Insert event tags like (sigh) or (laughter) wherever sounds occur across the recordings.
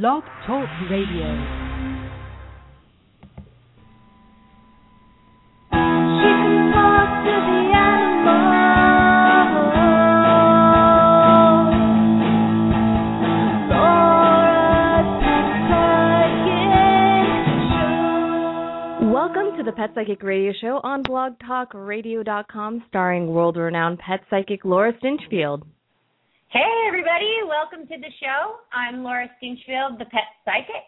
Blog Talk Radio. Welcome to the Pet Psychic Radio Show on blogtalkradio.com starring world-renowned pet psychic Laura Stinchfield. Hey everybody, welcome to the show. I'm Laura Stinchfield, the pet psychic,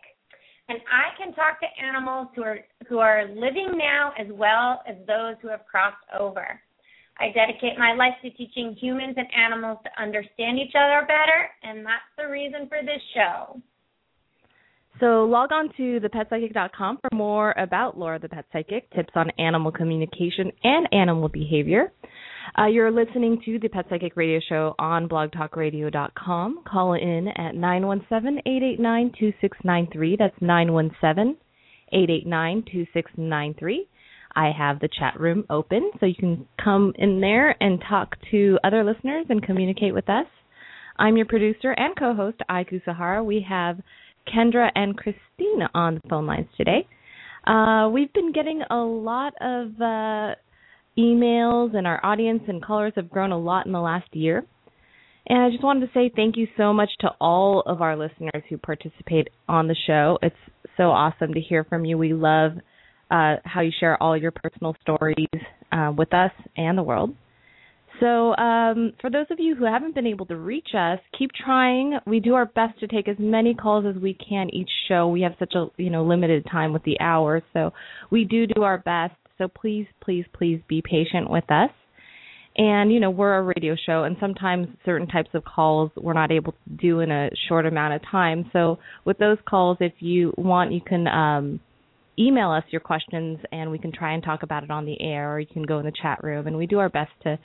and I can talk to animals who are who are living now as well as those who have crossed over. I dedicate my life to teaching humans and animals to understand each other better, and that's the reason for this show. So log on to thepetpsychic.com for more about Laura the Pet Psychic, tips on animal communication and animal behavior. Uh, you're listening to the Pet Psychic Radio Show on blogtalkradio.com. Call in at 917-889-2693. That's 917-889-2693. I have the chat room open, so you can come in there and talk to other listeners and communicate with us. I'm your producer and co-host, Ai Kusuhara. We have Kendra and Christina on the phone lines today. Uh, we've been getting a lot of uh, emails, and our audience and callers have grown a lot in the last year. And I just wanted to say thank you so much to all of our listeners who participate on the show. It's so awesome to hear from you. We love uh, how you share all your personal stories uh, with us and the world. So, um, for those of you who haven't been able to reach us, keep trying. We do our best to take as many calls as we can each show. We have such a you know limited time with the hours, so we do do our best. So please, please, please be patient with us. And you know we're a radio show, and sometimes certain types of calls we're not able to do in a short amount of time. So with those calls, if you want, you can um, email us your questions, and we can try and talk about it on the air, or you can go in the chat room, and we do our best to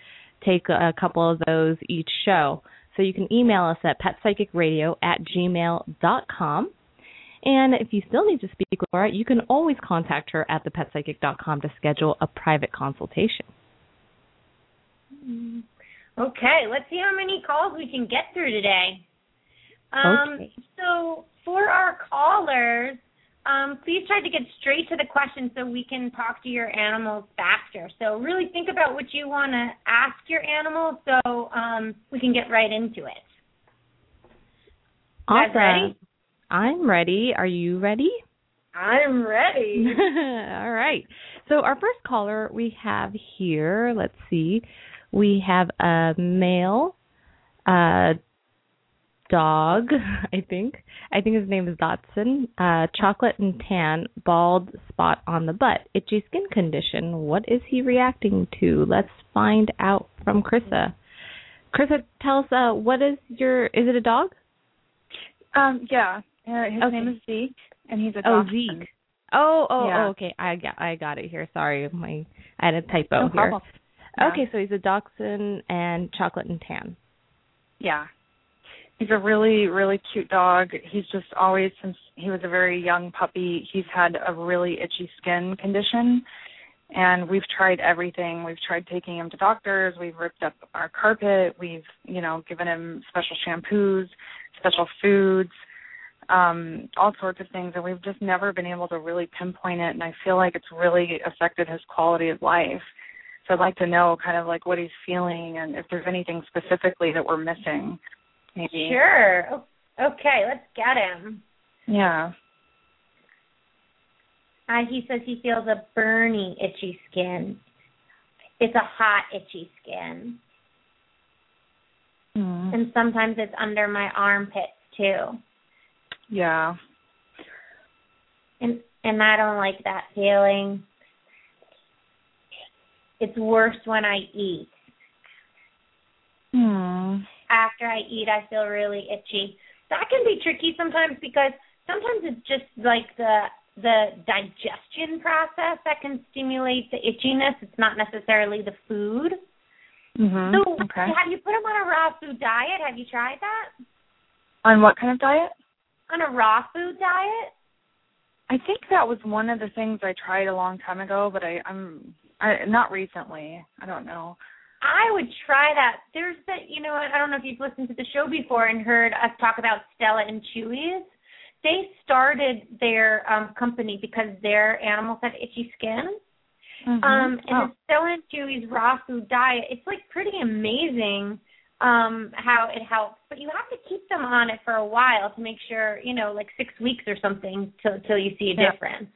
take a couple of those each show. So you can email us at petpsychicradio at gmail.com. And if you still need to speak with Laura, you can always contact her at thepetpsychic.com to schedule a private consultation. Okay, let's see how many calls we can get through today. Um, Okay. So for our callers, um, please try to get straight to the question so we can talk to your animals faster. So really think about what you want to ask your animal so um, we can get right into it. Awesome. I'm ready. Are you ready? I'm ready. (laughs) All right. So our first caller we have here, let's see. We have a male uh dog, (laughs) I think. I think his name is Dotson. Uh chocolate and tan, bald spot on the butt, itchy skin condition. What is he reacting to? Let's find out from Krissa. Krissa, tell us uh what is your is it a dog? Um, yeah. His Okay. name is Zeke, and he's a Oh. Zeke. Oh, oh, Yeah. oh, okay. I got I got it here. Sorry, my I had a typo No here. Yeah. Okay, so he's a dachshund and chocolate and tan. Yeah. He's a really, really cute dog. He's just always, since he was a very young puppy, he's had a really itchy skin condition. And we've tried everything. We've tried taking him to doctors. We've ripped up our carpet. We've, you know, given him special shampoos, special foods, um, all sorts of things. And we've just never been able to really pinpoint it. And I feel like it's really affected his quality of life. So I'd like to know kind of like what he's feeling and if there's anything specifically that we're missing. Maybe. Sure. Okay, let's get him. Yeah. Uh, he says he feels a burning, itchy skin. It's a hot, itchy skin. Mm. And sometimes it's under my armpits too. Yeah. And and I don't like that feeling. It's worse when I eat. Hmm. After I eat I feel really itchy. That can be tricky sometimes because sometimes it's just like the the digestion process that can stimulate the itchiness. It's not necessarily the food. Mhm. So okay. have you put him on a raw food diet? Have you tried that? On what kind of diet? On a raw food diet? I think that was one of the things I tried a long time ago, but I, I'm I not recently. I don't know. I would try that. There's that, you know, I don't know if you've listened to the show before and heard us talk about Stella and Chewy's. they started their um company because their animals have itchy skin. Mhm. Um and oh. so into his raw food diet. It's like pretty amazing um how it helps. But you have to keep them on it for a while to make sure, you know, like six weeks or something till till you see a Yeah. difference.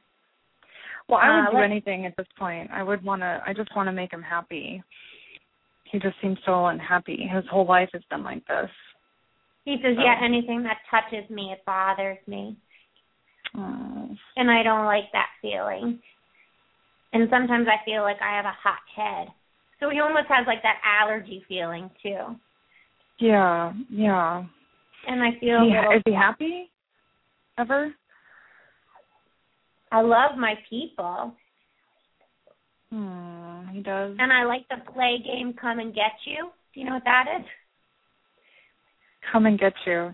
Well, I would Uh, do anything at this point. I would want to. I just want to make him happy. He just seems so unhappy. His whole life has been like this. He says, Yeah, Oh. anything that touches me, it bothers me. Oh. And I don't like that feeling. And sometimes I feel like I have a hot head. So he almost has like that allergy feeling too. Yeah, yeah. And I feel He, little is he happy? Ever? I love my people. Hmm. He does. And I like the play game Come and Get You. Do you know what that is? Come and get you.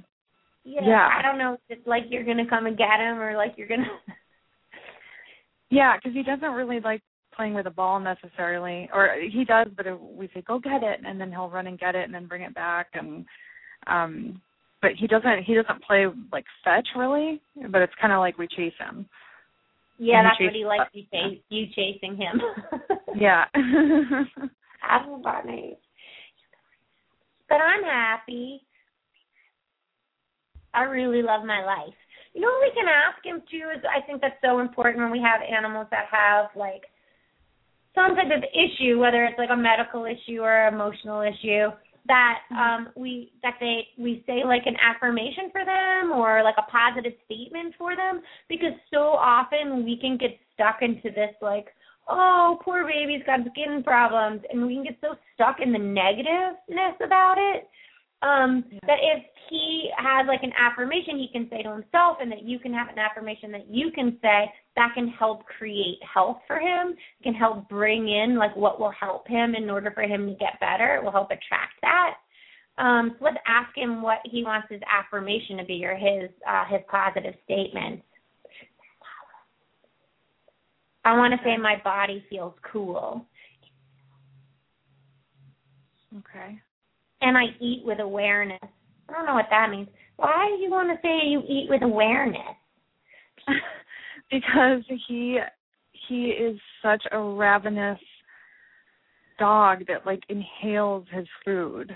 Yeah. Yeah. I don't know if it's like you're gonna come and get him or like you're gonna (laughs) Yeah, because he doesn't really like playing with a ball necessarily, or he does, but we say go get it, and then he'll run and get it, and then bring it back, and um, but he doesn't he doesn't play like fetch really, but it's kind of like we chase him. Yeah, that's what he likes you chase you chasing him. (laughs) Yeah. (laughs) That's funny. But I'm happy. I really love my life. You know what we can ask him too is I think that's so important when we have animals that have like some type of issue, whether it's like a medical issue or emotional issue, that um we that they we say like an affirmation for them or like a positive statement for them because so often we can get stuck into this like oh poor baby's got skin problems and we can get so stuck in the negativeness about it um Yeah. that if he has like an affirmation he can say to himself and that you can have an affirmation that you can say that can help create health for him it can help bring in like what will help him in order for him to get better it will help attract that um so let's ask him what he wants his affirmation to be or his uh his positive statement i want to say my body feels cool okay. and I eat with awareness. I don't know what that means. Why do you want to say you eat with awareness? (laughs) because he he is such a ravenous dog that like inhales his food.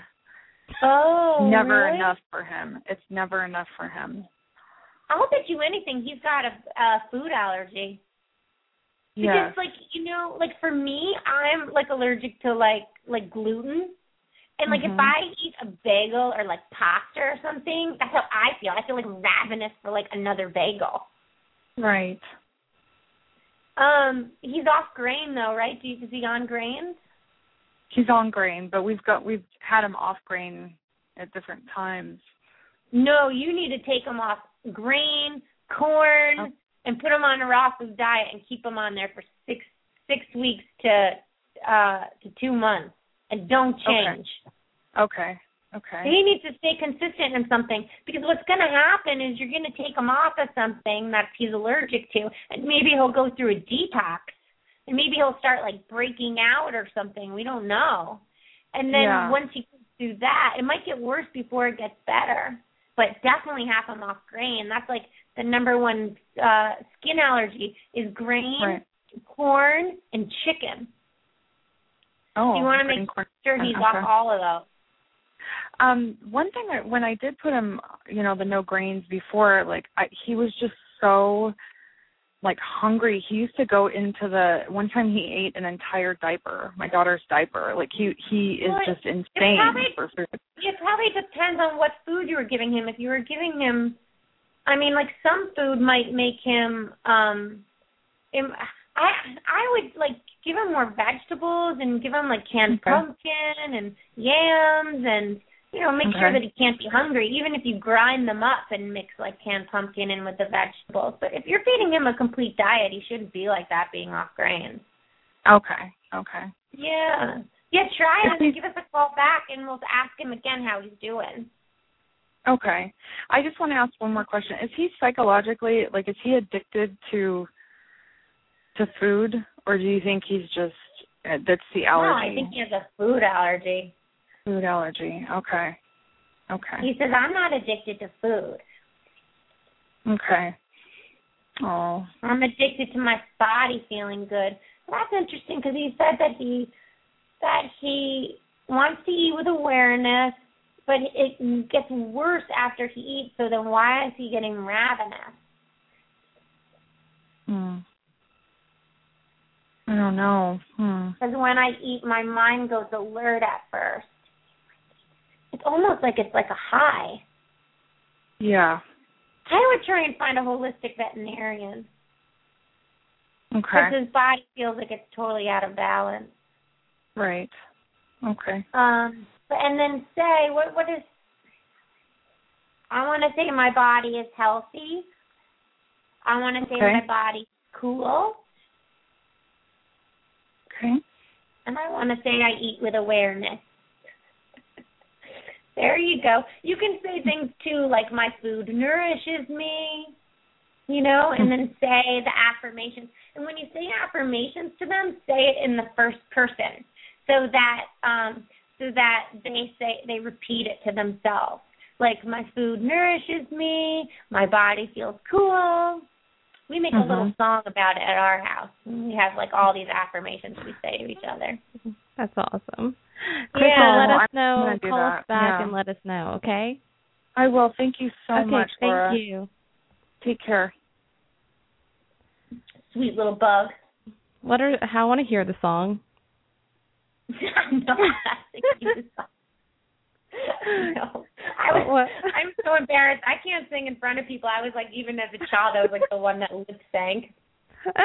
Oh, never really? enough for him. It's never enough for him. I'll bet you anything he's got a, a food allergy. Yeah. Because like you know, like for me, I'm like allergic to like like gluten. And like Mhm. if I eat a bagel or like pasta or something, that's how I feel. I feel like ravenous for like another bagel. Right. Um, he's off grain though, right? Do you, is he on grains? He's on grain, but we've got we've had him off grain at different times. No, you need to take him off grain, corn, Oh. and put him on a raw food diet and keep him on there for six six weeks to uh to two months, and don't change. Okay. Okay. He needs to stay consistent in something because what's going to happen is you're going to take him off of something that he's allergic to, and maybe he'll go through a detox, and maybe he'll start like breaking out or something. We don't know. And then Yeah. once he goes through that, it might get worse before it gets better. But definitely have him off grain. That's like the number one uh skin allergy is grain, Right. corn, and chicken. Oh. you want to make corn. sure he's Okay. off all of those. Um, one thing that when I did put him, you know, the no grains before, like I, he was just so like hungry. He used to go into the one time he ate an entire diaper, my daughter's diaper. Like he he is Well, just insane It probably- for food. It probably depends on what food you were giving him. If you were giving him, I mean, like some food might make him. um im- I I would like give him more vegetables and give him like canned Okay. pumpkin and yams and you know make sure that he can't be hungry. Even if you grind them up and mix like canned pumpkin in with the vegetables. But if you're feeding him a complete diet, he shouldn't be like that being off grains. Okay. Okay. Yeah. Yeah, try and give us a call back and we'll ask him again how he's doing. Okay. I just want to ask one more question. Is he psychologically like is he addicted to to food or do you think he's just that's the allergy? No, I think he has a food allergy. Food allergy. Okay. Okay. He says, I'm not addicted to food. Okay. Oh. I'm addicted to my body feeling good. That's interesting because he said that he that he wants to eat with awareness, but it gets worse after he eats. So then, why is he getting ravenous? Hmm. I don't know. Hmm. Because when I eat, my mind goes alert at first. It's almost like it's like a high. Yeah. I would try and find a holistic veterinarian. Okay. Because his body feels like it's totally out of balance. Right. Okay. Um, but and then say what what is? I want to say my body is healthy. I want to say Okay. my body's cool, Okay. and I want to say I eat with awareness. There you go. You can say things too like my food nourishes me, you know, and then say the affirmations. And when you say affirmations to them, say it in the first person so that um so that they say they repeat it to themselves. Like my food nourishes me, my body feels cool. We make a little song about it at our house. We have like all these affirmations we say to each other. That's awesome. Crystal, Yeah. let Well, us I'm know. gonna Call us back Yeah. and let us know, okay? I will. Thank you so okay, much, thank Laura. you. Take care. Sweet little bug. What are how I want to hear the song. I'm not asking you to stop. No. I was What? I'm so embarrassed. I can't sing in front of people. I was like even as a child I was like the one that lip sank. (laughs)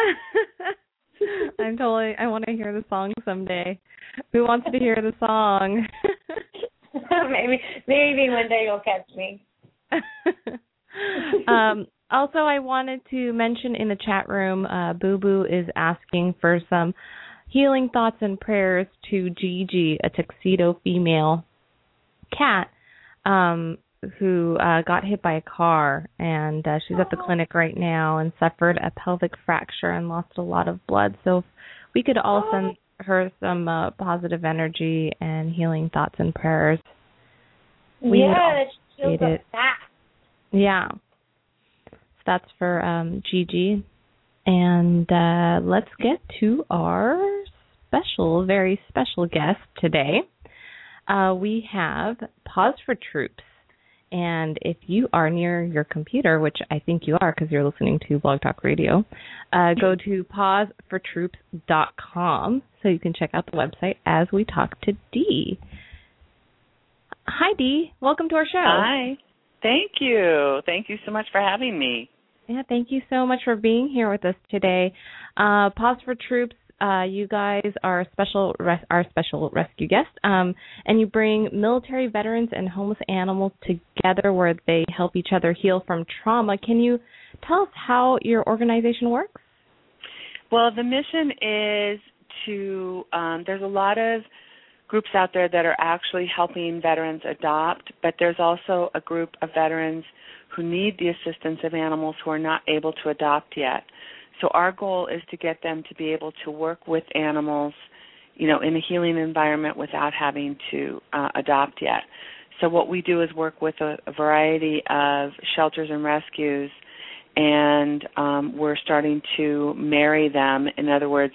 I'm totally I want to hear the song someday. Who wants to hear the song? (laughs) maybe maybe one day you'll catch me. (laughs) um also I wanted to mention in the chat room uh Boo Boo is asking for some healing thoughts and prayers to Gigi, a tuxedo female cat um who uh got hit by a car and uh she's at the clinic right now and suffered a pelvic fracture and lost a lot of blood so if we could all send her some uh, positive energy and healing thoughts and prayers We yeah, that she'll it. fast. yeah so that's for um Gigi and uh let's get to our special very special guest today uh, we have Paws for Troops. And if you are near your computer, which I think you are because you're listening to Blog Talk Radio, uh, go to pawsfortroops.com so you can check out the website as we talk to Dee. Hi, Dee. Welcome to our show. Hi. Thank you. Thank you so much for having me. Yeah, thank you so much for being here with us today. Uh, Paws for Troops, uh, you guys are special res- our special rescue guest, um, and you bring military veterans and homeless animals together where they help each other heal from trauma. Can you tell us how your organization works? Well, the mission is to, um, there's a lot of groups out there that are actually helping veterans adopt, but there's also a group of veterans who need the assistance of animals who are not able to adopt yet. So our goal is to get them to be able to work with animals, you know, in a healing environment without having to uh, adopt yet. So what we do is work with a, a variety of shelters and rescues and um, we're starting to marry them. In other words,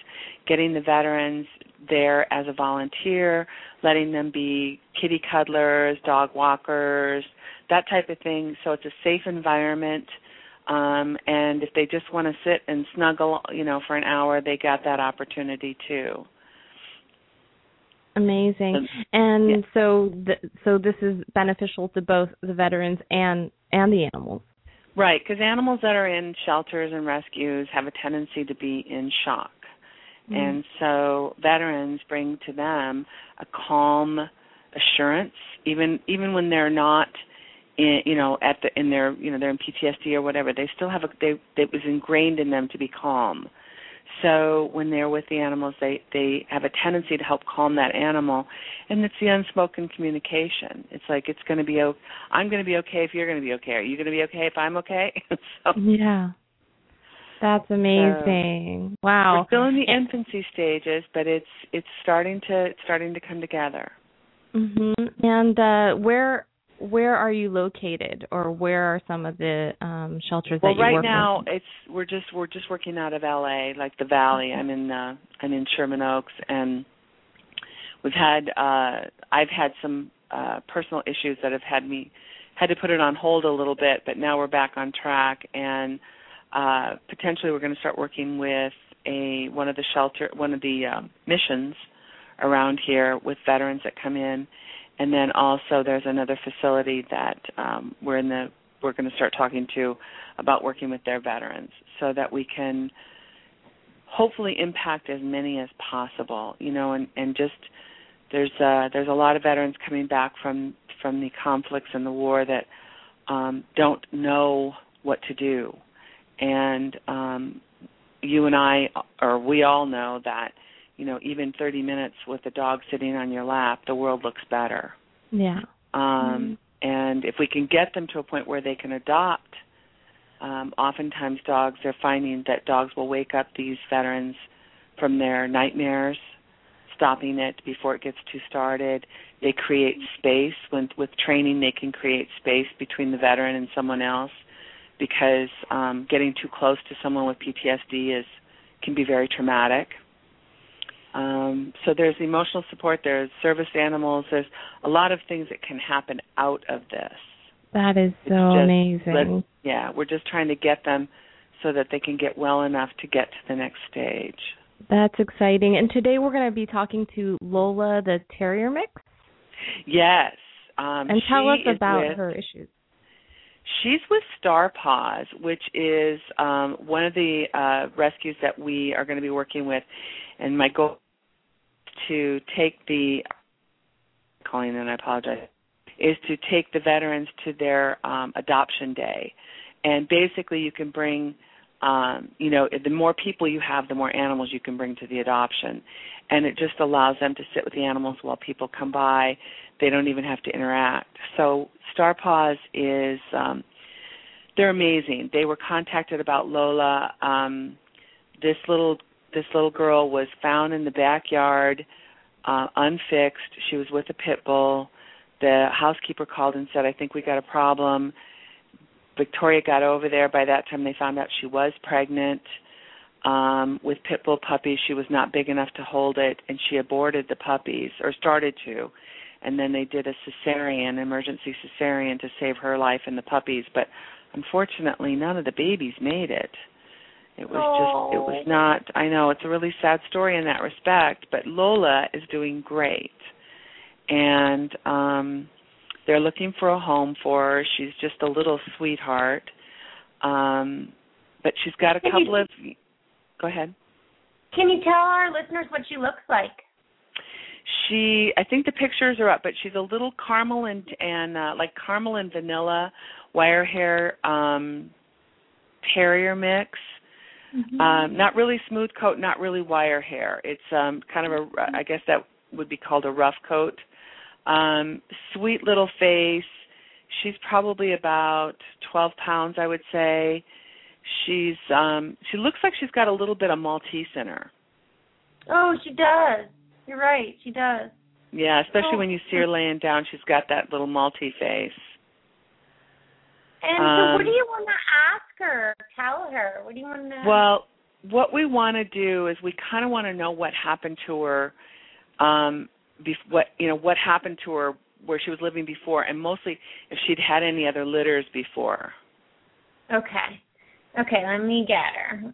getting the veterans there as a volunteer, letting them be kitty cuddlers, dog walkers, that type of thing. So it's a safe environment. Um, and if they just want to sit and snuggle, you know, for an hour, they got that opportunity too. Amazing. And yeah. so, th- so this is beneficial to both the veterans and and the animals. Right, because animals that are in shelters and rescues have a tendency to be in shock. Mm. And so veterans bring to them a calm assurance, even even when they're not in you know at the in their you know they're in PTSD or whatever. They still have a they it was ingrained in them to be calm. So when they're with the animals, they they have a tendency to help calm that animal, and it's the unspoken communication. It's like it's going to be okay. I'm going to be okay if you're going to be okay. Are you going to be okay if I'm okay? (laughs) so Yeah. That's amazing. wow. we're still in the infancy stages, but it's it's starting to it's starting to come together. Mhm. And uh where where are you located, or where are some of the um, shelters well, that you right work now with? it's we're just we're just working out of LA, like the Valley. I'm in uh, I'm in Sherman Oaks, and we've had uh, I've had some uh, personal issues that have had me had to put it on hold a little bit, but now we're back on track, and uh, potentially we're going to start working with a one of the shelter one of the um, missions around here with veterans that come in and then also there's another facility that um, we're in the we're going to start talking to about working with their veterans so that we can hopefully impact as many as possible you know and and just there's uh there's a lot of veterans coming back from from the conflicts and the war that um don't know what to do. And um you and I or we all know that you know even 30 minutes with a dog sitting on your lap the world looks better. Yeah. um and if we can get them to a point where they can adopt um oftentimes dogs they're finding that dogs will wake up these veterans from their nightmares stopping it before it gets too started. They create space when with training they can create space between the veteran and someone else because um getting too close to someone with PTSD is can be very traumatic um, so there's emotional support, there's service animals, there's a lot of things that can happen out of this. That is so just- amazing. Yeah, we're just trying to get them so that they can get well enough to get to the next stage. That's exciting. And today we're going to be talking to Lola, the terrier mix, Yes. Um, and tell us about with- her issues. She's with Star Paws, which is um, one of the uh, rescues that we are going to be working with, and my goal to take the calling and I apologize is to take the veterans to their um, adoption day, and basically you can bring, um, you know, the more people you have, the more animals you can bring to the adoption, and it just allows them to sit with the animals while people come by. They don't even have to interact. So Star Paws is um, they're amazing. They were contacted about Lola. Um, this little this little girl was found in the backyard, uh, unfixed. She was with a pit bull. The housekeeper called and said, "I think we got a problem." Victoria got over there. By that time, they found out she was pregnant um, with pit bull puppies. She was not big enough to hold it, and she aborted the puppies or started to. And then they did a cesarean, emergency cesarean, to save her life and the puppies. But unfortunately, none of the babies made it. It was just, it was not. I know it's a really sad story in that respect. But Lola is doing great, and um, they're looking for a home for her. She's just a little sweetheart. Um, but she's got a Can you- couple of. Go ahead. Can you tell our listeners what she looks like? She, I think the pictures are up, but she's a little caramel and and uh, like caramel and vanilla wire hair um terrier mix. Um, not really smooth coat, not really wire hair. It's um kind of a, I guess that would be called a rough coat. Um, sweet little face. She's probably about 12 pounds, I would say. She's um she looks like she's got a little bit of Maltese in her. Oh, she does. You're right. She does. Yeah, especially Oh. when you see her laying down, she's got that little Maltese face. And so, Um, what do you want to her? Tell her. What do you want to? Well, what we want to do is we kind of want to know what happened to her, um, bef- what you know, what happened to her where she was living before, and mostly if she'd had any other litters before. Okay. Okay, let me get her.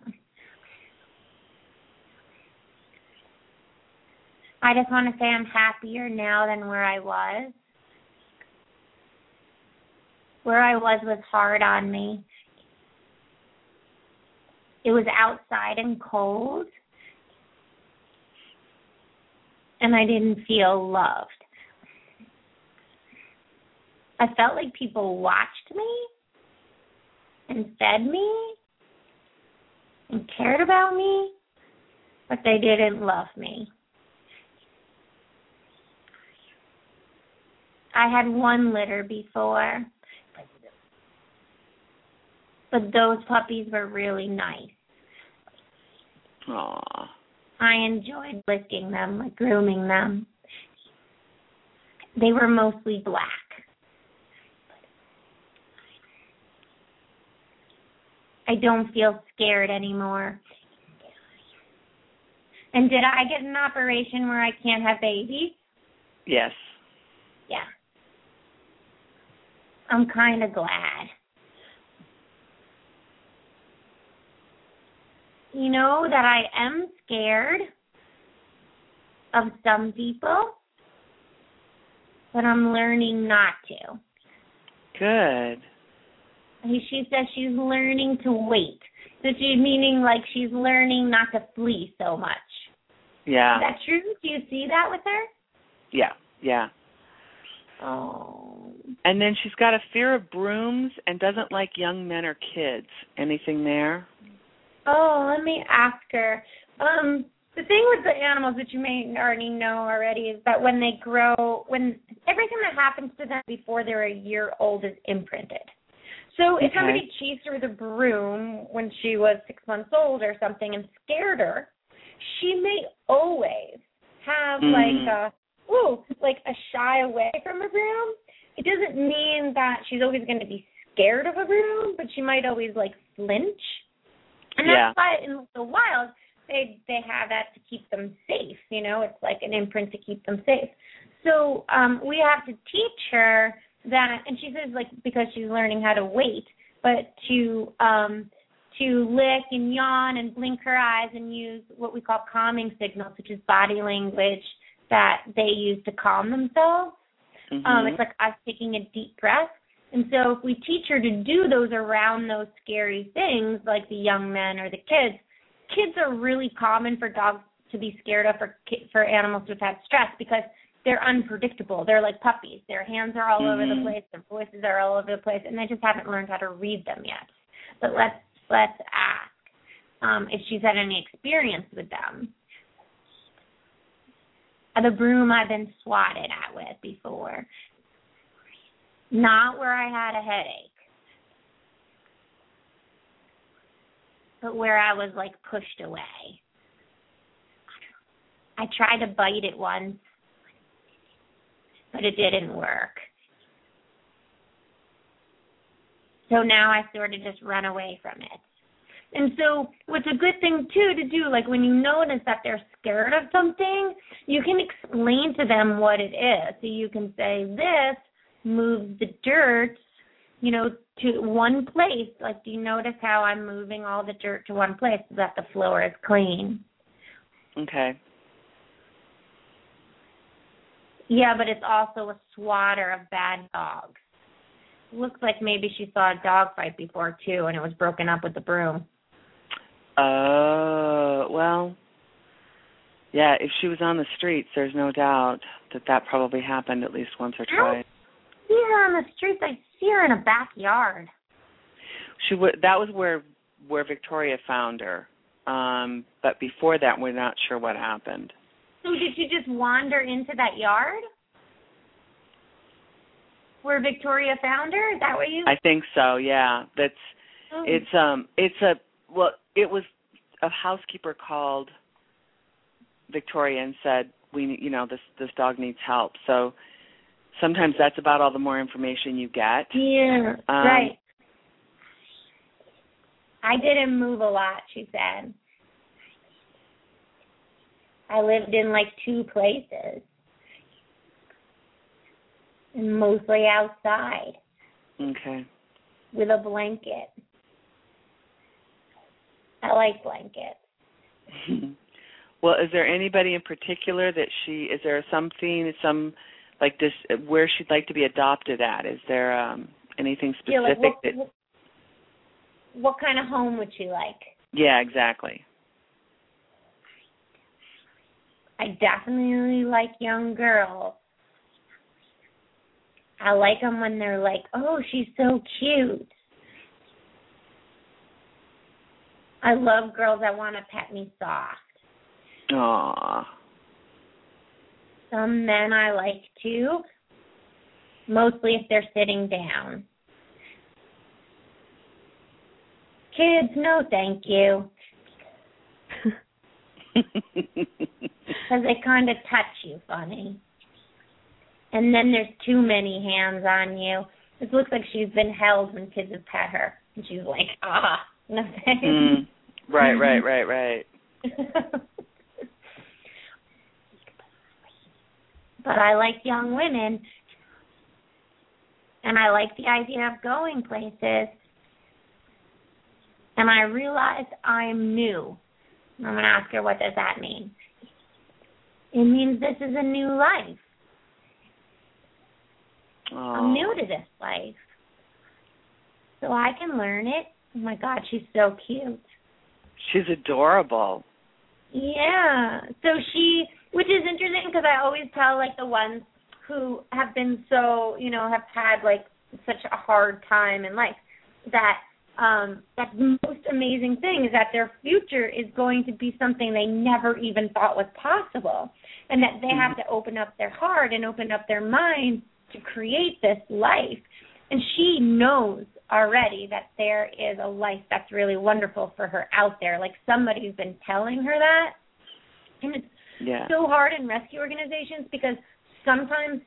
I just want to say I'm happier now than where I was. Where I was was hard on me. It was outside and cold. And I didn't feel loved. I felt like people watched me and fed me and cared about me, but they didn't love me. I had one litter before, but those puppies were really nice. Aww. I enjoyed licking them, like grooming them. They were mostly black. I don't feel scared anymore. And did I get an operation where I can't have babies? Yes. Yeah. I'm kind of glad. You know that I am scared of some people, but I'm learning not to. Good. She says she's learning to wait. So she's meaning like she's learning not to flee so much. Yeah. Is that true? Do you see that with her? Yeah. Yeah. Oh. And then she's got a fear of brooms and doesn't like young men or kids. Anything there? Oh, let me ask her. Um, the thing with the animals that you may already know already is that when they grow, when everything that happens to them before they're a year old is imprinted. So if Okay. somebody chased her with a broom when she was six months old or something and scared her, she may always have Mm. like a ooh, like a shy away from a broom. It doesn't mean that she's always going to be scared of a broom, but she might always like flinch. And Yeah. that's why in the wild they they have that to keep them safe. You know, it's like an imprint to keep them safe. So um we have to teach her that, and she says like because she's learning how to wait, but to um to lick and yawn and blink her eyes and use what we call calming signals, which is body language that they use to calm themselves. Um, Mhm. it's like us taking a deep breath. And so if we teach her to do those around those scary things, like the young men or the kids, kids are really common for dogs to be scared of for for animals who've had stress because they're unpredictable. They're like puppies. Their hands are all over the Mhm. place. Their voices are all over the place, and they just haven't learned how to read them yet. But let's let's ask um, if she's had any experience with them. The broom I've been swatted at with before. Not where I had a headache, but where I was like pushed away. I tried to bite it once, but it didn't work. So now I sort of just run away from it. And so, what's a good thing too to do, like when you notice that they're scared of something, you can explain to them what it is. So you can say, "This moves the dirt, you know, to one place. Like, do you notice how I'm moving all the dirt to one place so that the floor is clean?" Okay. Yeah, but it's also a swatter of bad dogs. Looks like maybe she saw a dog fight before too, and it was broken up with the broom. Oh, well. Yeah, if she was on the streets, there's no doubt that that probably happened at least once or twice. See her on the streets. I see her in a backyard. She would that was where where Victoria found her. Um, but before that we're not sure what happened. So did you just wander into that yard? Where Victoria found her? Is that what you? I think so, yeah. That's Oh. it's um it's a well it was a housekeeper called Victoria and said we you know this this dog needs help. So sometimes that's about all the more information you get. yeah, Um, right. I didn't move a lot, she said. I lived in like two places. And mostly outside Okay. with a blanket. I like blankets. (laughs) well, is there anybody in particular that she is there something some like this where she'd like to be adopted at? Is there um anything Yeah, specific like what, that what, what kind of home would she like? Yeah, exactly. I definitely like young girls. I like them when they're like, "Oh, she's so cute." I love girls that want to pet me soft. Aw. Some men I like too, mostly if they're sitting down. Kids, no thank you, (laughs) because they kind of touch you funny. And then there's too many hands on you. It looks like she's been held when kids have pet her. And she's like, ah, No Mm. Right, right, right, right. (laughs) but I like young women and I like the idea of going places. And I realized I'm new. I'm going to ask her, what does that mean? It means this is a new life. I'm new to this life. So I can learn it. Oh my God, she's so cute. She's adorable. Yeah. So she, which is interesting because I always tell like the ones who have been so, you know, have had like such a hard time in life that um that's the most amazing thing is that their future is going to be something they never even thought was possible and that they have to open up their heart and open up their mind to create this life. And she knows already that there is a life that's really wonderful for her out there. Like somebody's been telling her that. And it's Yeah. so hard in rescue organizations because sometimes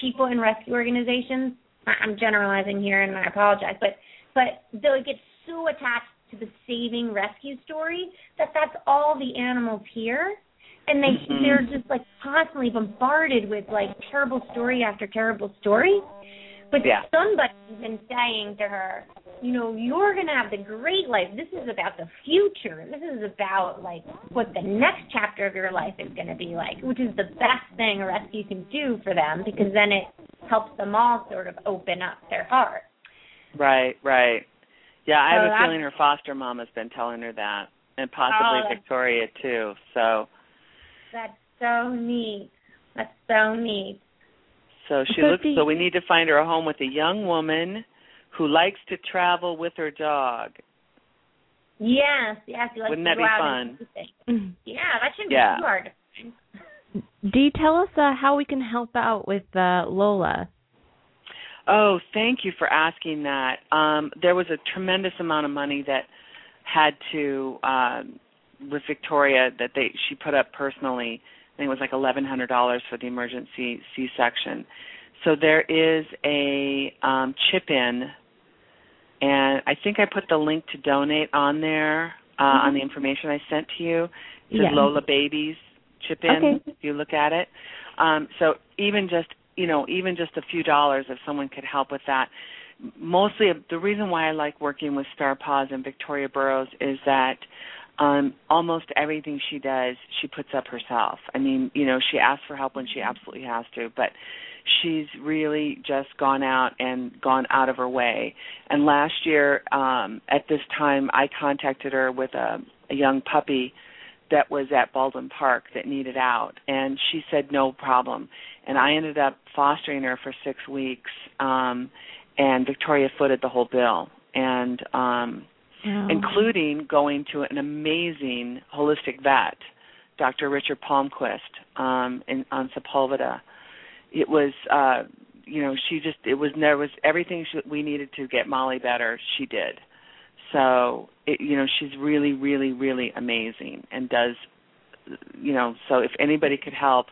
people in rescue organizations I'm generalizing here and I apologize, but but they'll get so attached to the saving rescue story that that's all the animals hear and they Mhm. they're just like constantly bombarded with like terrible story after terrible story. But Yeah. somebody's been saying to her, you know, you're gonna have the great life. This is about the future. This is about like what the next chapter of your life is gonna be like, which is the best thing a rescue can do for them because then it helps them all sort of open up their heart. Right, right. Yeah, I So have a feeling her foster mom has been telling her that, and possibly Oh, Victoria too. So, That's so neat. That's so neat. so she So looks. the- So we need to find her a home with a young woman who likes to travel with her dog. Yes, yes. You like Wouldn't to that go be out fun? and do things. Yeah, that shouldn't Yeah. be too hard to find. Dee, tell us uh, how we can help out with uh, Lola. Oh, thank you for asking that. Um, there was a tremendous amount of money that had to um, with Victoria that they she put up personally. I think it was like eleven hundred dollars for the emergency C section. So there is a um, chip in, and I think I put the link to donate on there uh, on the information I sent to you. It says Yeah. Lola Babies chip in. Okay. If you look at it, um, so even just you know even just a few dollars if someone could help with that. Mostly the reason why I like working with Star Paws and Victoria Burrows is that um almost everything she does she puts up herself. I mean, you know, she asks for help when she absolutely has to, but she's really just gone out and gone out of her way. And last year um at this time I contacted her with a, a young puppy that was at Baldwin Park that needed out and she said no problem. And I ended up fostering her for 6 weeks um and Victoria footed the whole bill and um Wow. including going to an amazing holistic vet, Dr. Richard Palmquist, um, in on Sepulveda. It was, uh, you know, she just it was there was everything she, we needed to get Molly better. She did. So, it, you know, she's really, really, really amazing and does, you know. So if anybody could help,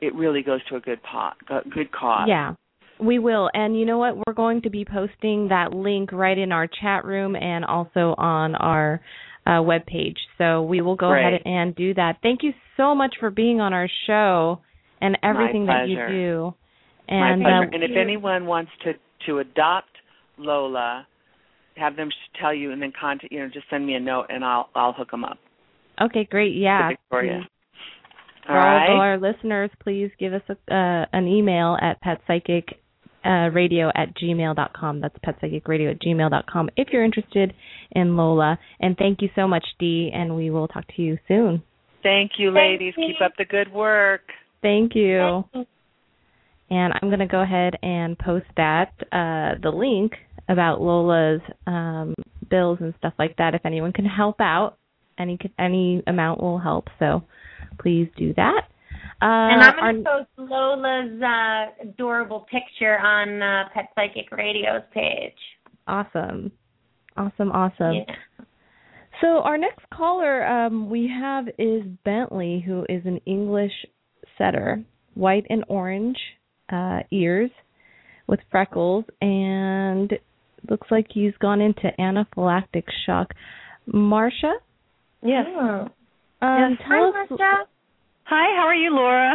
it really goes to a good pot, good cause. Yeah, we will. And you know what? We're going to be posting that link right in our chat room and also on our uh, web page. So we will go Great. ahead and do that. Thank you so much for being on our show and everything that you pleasure. do. My And pleasure. uh, and if anyone wants to to adopt Lola, have them tell you, and then contact you know just send me a note, and I'll I'll hook them up. okay, great. Yeah. to Victoria. please. All For all our listeners, please give us a, uh, an email at petpsychic uh, radio at gmail.com. That's petpsychicradio at gmail.com if you're interested in Lola. And thank you so much, Dee, and we will talk to you soon. Thank you, Thank ladies. you. Keep up the good work. Thank you. And I'm going to go ahead and post that, uh, the link about Lola's um, bills and stuff like that. If anyone can help out, any any amount will help. So please do that. Uh, and I'm going to post Lola's uh, adorable picture on uh, Pet Psychic Radio's page. Awesome. Awesome, awesome. Yeah. So our next caller um, we have is Bentley, who is an English setter, white and orange uh, ears with freckles, and looks like he's gone into anaphylactic shock. Marcia? Yes. Oh. Um, Yes. Hi, us Marcia. Hi, how are you, Laura?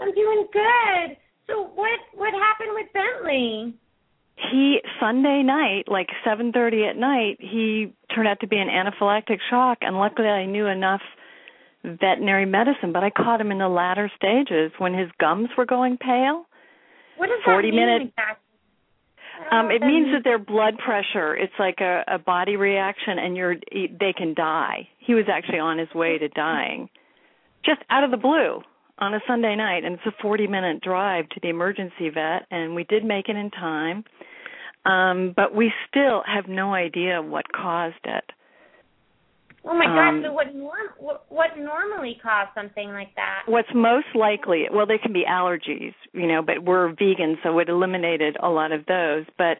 I'm doing good. So what what happened with Bentley? He Sunday night, like 7:30 at night, he turned out to be an anaphylactic shock and luckily I knew enough veterinary medicine, but I caught him in the latter stages when his gums were going pale. What does 40 that mean minute- exactly? Um it means that their blood pressure, it's like a a body reaction and you're they can die. He was actually on his way to dying. Just out of the blue on a Sunday night and it's a 40 minute drive to the emergency vet and we did make it in time. Um but we still have no idea what caused it. Oh my god! um, So what norm what, what normally causes something like that? What's most likely, well, they can be allergies, you know, but we're vegan, so it eliminated a lot of those. But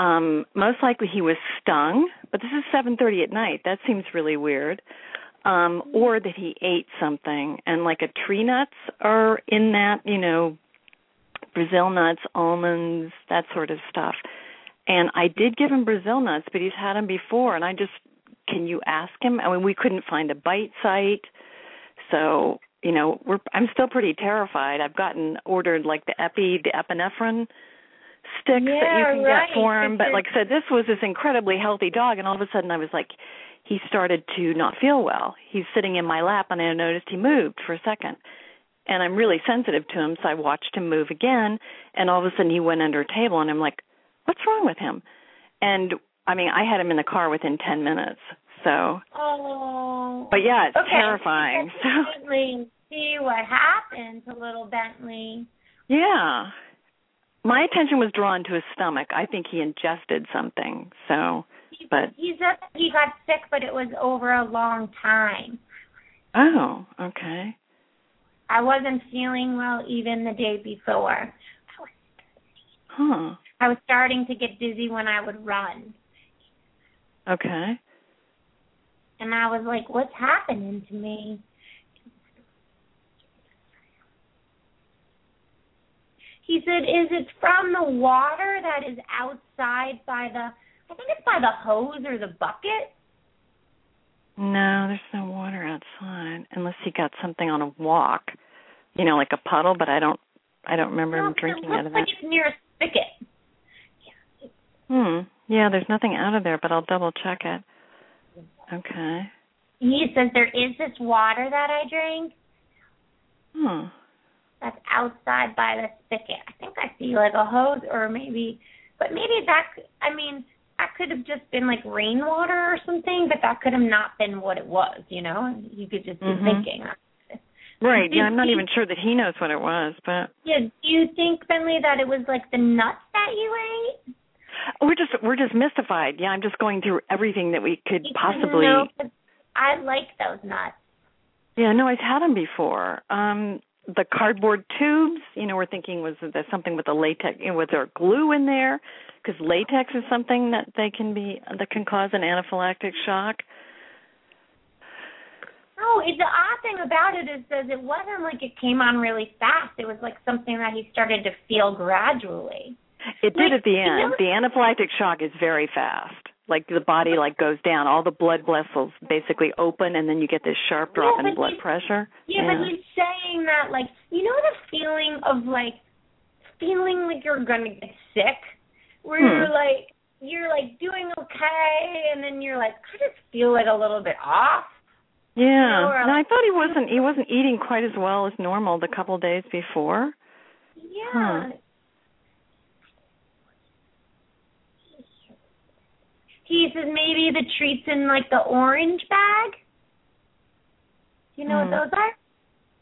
um most likely he was stung. But this is 7:30 at night. That seems really weird. Um, or that he ate something, and like a tree nuts are in that, you know, Brazil nuts, almonds, that sort of stuff. And I did give him Brazil nuts, but he's had them before, and I just, can you ask him? I mean, we couldn't find a bite site, so you know, we're. I'm still pretty terrified. I've gotten ordered like the epi, the epinephrine sticks that you can right, get for him. But like I said, this was this incredibly healthy dog, and all of a sudden I was like, he started to not feel well. He's sitting in my lap, and I noticed he moved for a second. And I'm really sensitive to him, so I watched him move again, and all of a sudden he went under a table, and I'm like, what's wrong with him? And I mean, I had him in the car within 10 minutes. So, Oh. but yeah, it's okay. terrifying. So, see what happened to little Bentley. yeah. My attention was drawn to his stomach. I think he ingested something. So, He, But- he said he got sick, but it was over a long time. oh, okay. I wasn't feeling well even the day before. Huh. I was starting to get dizzy when I would run. Okay. And I was like, what's happening to me? He said, is it from the water that is outside by the, I think it's by the hose or the bucket? No, there's no water outside unless he got something on a walk. You know, like a puddle, but I don't I don't remember No, him drinking it looks out of like that. it's near a spigot. Hmm. Yeah, there's nothing out of there, but I'll double check it. Okay. He says, there is this water that I drank Hmm. that's outside by the spigot. I think I see like a hose or maybe, but maybe that, I mean, that could have just been like rainwater or something, but that could have not been what it was, you know? You could just be Mhm. thinking. Right. Yeah, I'm not even sure that he knows what it was, but Yeah, do you think, Bentley, that it was like the nuts that you ate? We're just we're just mystified. Yeah, I'm just going through everything that we could possibly. No, I like those nuts. Yeah, no, I've had them before. Um the cardboard tubes, you know, we're thinking was there something with the latex, you know, was there glue in there? Because latex is something that they can be that can cause an anaphylactic shock. No, it, the odd thing about it is that it wasn't like it came on really fast. It was like something that he started to feel gradually. It did Like, at the you end. know- The anaphylactic shock is very fast. Like the body like goes down, all the blood vessels basically open, and then you get this sharp drop Yeah, in blood pressure. Yeah, but he's saying that like you know the feeling of like feeling like you're gonna get sick, where Hmm. you're like you're like doing okay, and then you're like I just feel like a little bit off. Yeah. or No, I like- thought he wasn't he wasn't eating quite as well as normal the couple days before. Yeah. Huh. He says maybe the treats in like the orange bag. You know Hmm. what those are?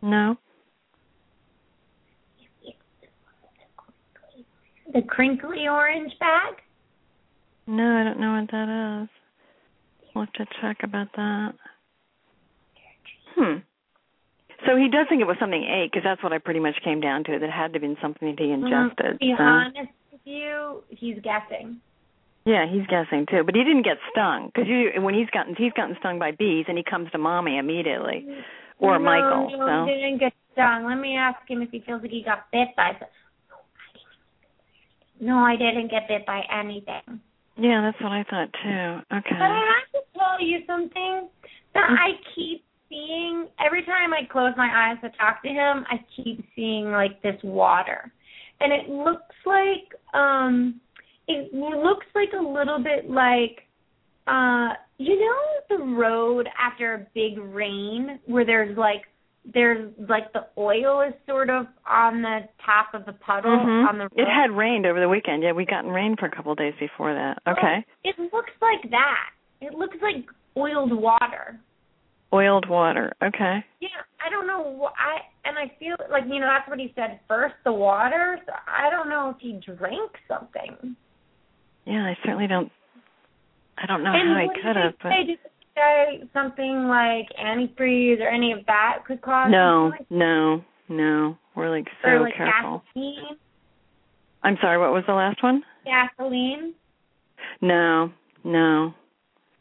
No. The crinkly orange bag. No, I don't know what that is. We'll have to check about that. Hmm. So he does think it was something ate because that's what I pretty much came down to. That it had to have been something that he ingested. Mm-hmm. To be so- honest with you, he's guessing. Yeah, he's guessing too, but he didn't get stung because you when he's gotten he's gotten stung by bees and he comes to mommy immediately or no, Michael. No, so he didn't get stung. Let me ask him if he feels like he got bit by. No, I didn't get bit by anything. Yeah, that's what I thought too. Okay. But I have to tell you something that I keep seeing every time I close my eyes to talk to him, I keep seeing like this water. And it looks like um it looks like a little bit like uh you know the road after a big rain where there's like there's like the oil is sort of on the top of the puddle Mhm. on the road. It had rained over the weekend. Yeah, we gotten rain for a couple of days before that. Okay. It looks like that. It looks like oiled water. Oiled water. Okay. Yeah, I don't know. I and I feel like you know that's what he said first, the water. So I don't know if he drank something. Yeah, I certainly don't. I don't know and how I could have, but? Did say something like antifreeze or any of that could cause no, like- no, no. We're like so or like careful. gasoline? I'm sorry. What was the last one? Gasoline? No, no.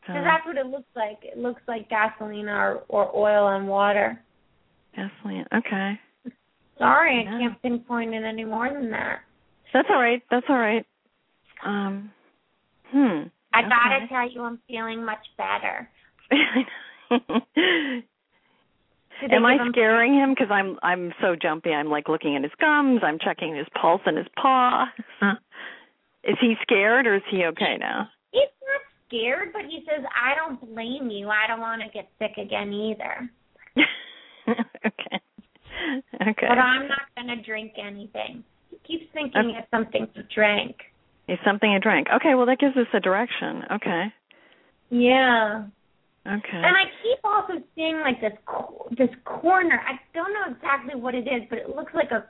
Because that's what it looks like. It looks like gasoline or or oil and water. gasoline. Okay. Sorry, I Yeah. can't pinpoint it any more than that. That's all right. That's all right. Um. Hmm. I gotta tell you, I'm feeling much better. (laughs) Am I scaring him? Because I'm I'm so jumpy. I'm like looking at his gums. I'm checking his pulse and his paw. is he scared or is he okay now? He's not scared, but he says, I don't blame you. I don't want to get sick again either. (laughs) okay. Okay. But I'm not going to drink anything. He keeps thinking Okay. it's something to drink. It's something I drank. Okay. Well, that gives us a direction. Okay. Yeah. Okay. And I keep also seeing like this co- this corner. I don't know exactly what it is, but it looks like a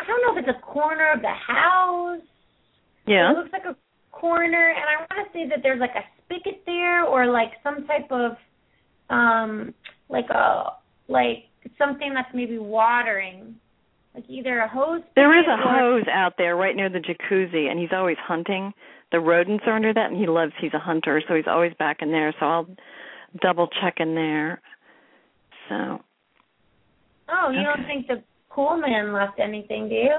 I don't know if it's a corner of the house. yeah. It looks like a corner, and I want to say that there's like a spigot there, or like some type of, um, like a like something that's maybe watering, like either a hose. There is a or- hose out there right near the jacuzzi, and he's always hunting. The rodents are under that, and he loves. He's a hunter, so he's always back in there. So I'll double check in there. So Oh, you don't think the pool man left anything, do you?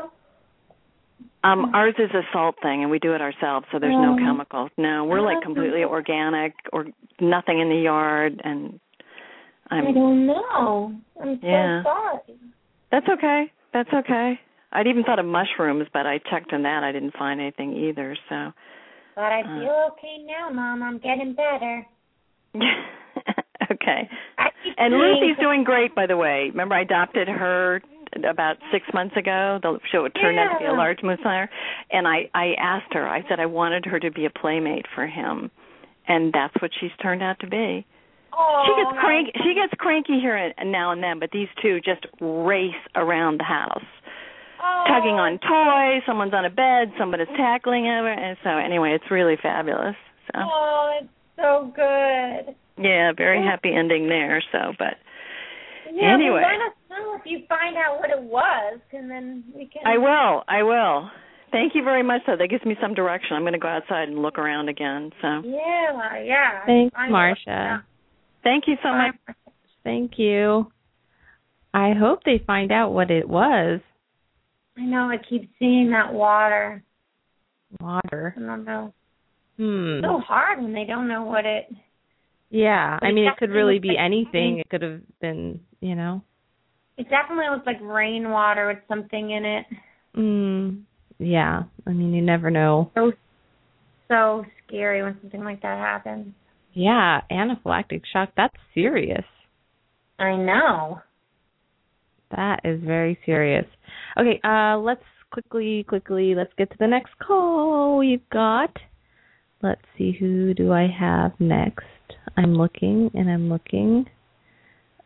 Um, ours is a salt thing, and we do it ourselves, so there's no Oh. chemicals. No, we're like Oh. completely organic, or nothing in the yard, and I'm. I'm. don't know. I'm so Yeah. sorry. That's okay. That's okay. I'd even thought of mushrooms, but I checked on that. I didn't find anything either. So. But I Uh. feel okay now, Mom. I'm getting better. (laughs) okay. And Lucy's doing great, by the way. Remember, I adopted her about six months ago. The show it turned out to be a large moose hunter, and I I asked her. I said I wanted her to be a playmate for him, and that's what she's turned out to be. Oh, she gets oh, cranky. She gets cranky here and now and then, but these two just race around the house, oh, tugging on oh. toys. Someone's on a bed. Someone is tackling over, and so anyway, it's really fabulous. So Oh, it's so good. yeah, very happy ending there. So, but Yeah, Anyway. well, let us know if you find out what it was, and then we can. I will. I will. Thank you very much. Though that gives me some direction. I'm going to go outside and look around again. So Yeah, yeah. Thanks, I know. Marcia. Thank you so much. Thank you. I hope they find out what it was. I know. I keep seeing that water. Water. I don't know. Hmm. It's so hard when they don't know what it. Yeah. I mean, it could really be like anything. rain. It could have been, you know. It definitely looks like rainwater with something in it. Mm. Yeah. I mean, you never know. So, so scary when something like that happens. Yeah, anaphylactic shock. That's serious. I know. That is very serious. Okay, uh let's quickly quickly let's get to the next call we've got. Let's see who do I have next. I'm looking and I'm looking.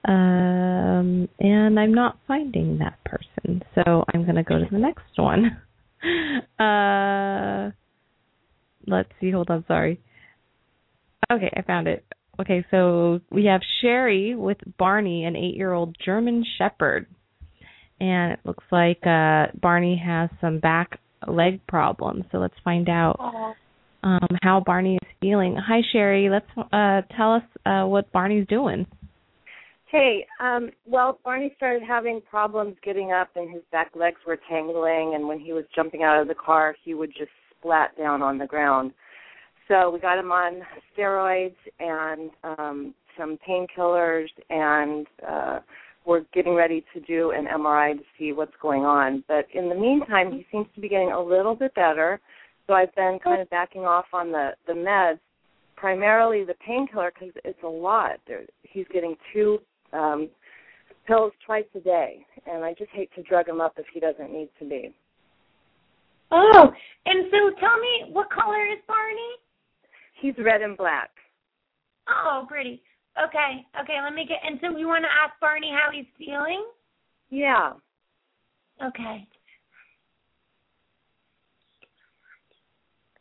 Um and I'm not finding that person. So I'm going to go to the next one. (laughs) Uh let's see. Hold on, sorry. Okay, I found it. Okay, so we have Sherry with Barney, an eight-year-old German Shepherd, and it looks like uh, Barney has some back leg problems. So let's find out um, how Barney is feeling. Hi, Sherry. Let's uh, tell us uh, what Barney's doing. Hey, um, well, Barney started having problems getting up, and his back legs were tangling. And when he was jumping out of the car, he would just splat down on the ground. So we got him on steroids and um, some painkillers, and uh, we're getting ready to do an MRI to see what's going on. But in the meantime, he seems to be getting a little bit better. So I've been kind of backing off on the the meds, primarily the painkiller because it's a lot. There, he's getting two um, pills twice a day, and I just hate to drug him up if he doesn't need to be. Oh, and so tell me, what color is Barney? He's red and black. Oh, pretty. Okay, okay. Let me get. And so you want to ask Barney how he's feeling? Yeah. Okay.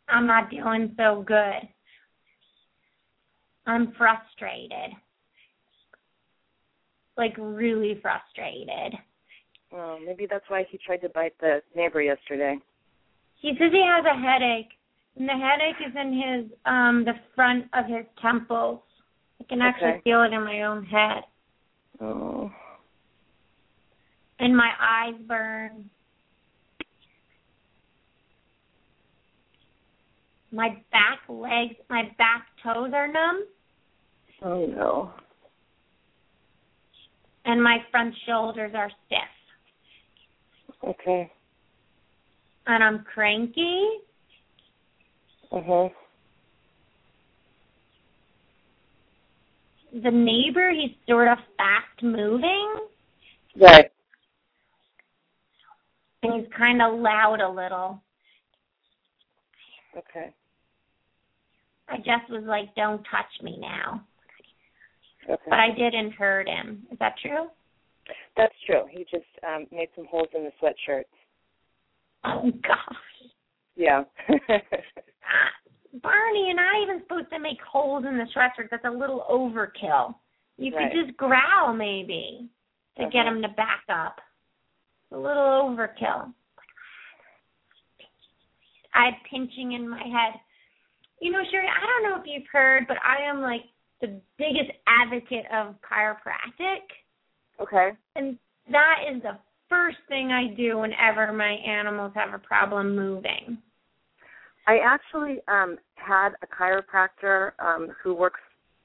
I'm not doing so good. I'm frustrated. Like really frustrated. Well, maybe that's why he tried to bite the neighbor yesterday. He says he has a headache, and the headache is in his um the front of his temples. I can actually Okay. feel it in my own head, Oh. and my eyes burn. My back legs, my back toes are numb, Oh no. and my front shoulders are stiff. Okay. And I'm cranky, Huh. the neighbor he's sort of fast moving Right. and he's kind of loud a little Okay. i just was like don't touch me now Okay. but i didn't hurt him is that true That's true. He just um made some holes in the sweatshirt. oh gosh Yeah. (laughs) Barney and i even supposed to make holes in the sweatshirt that's a little overkill you Right. could just growl maybe to get Uh-huh. him to back up a little overkill I had pinching in my head. You know, Sherry, I don't know if you've heard, but I am like the biggest advocate of chiropractic. okay. And that is the first thing I do whenever my animals have a problem moving. I actually um had a chiropractor um who works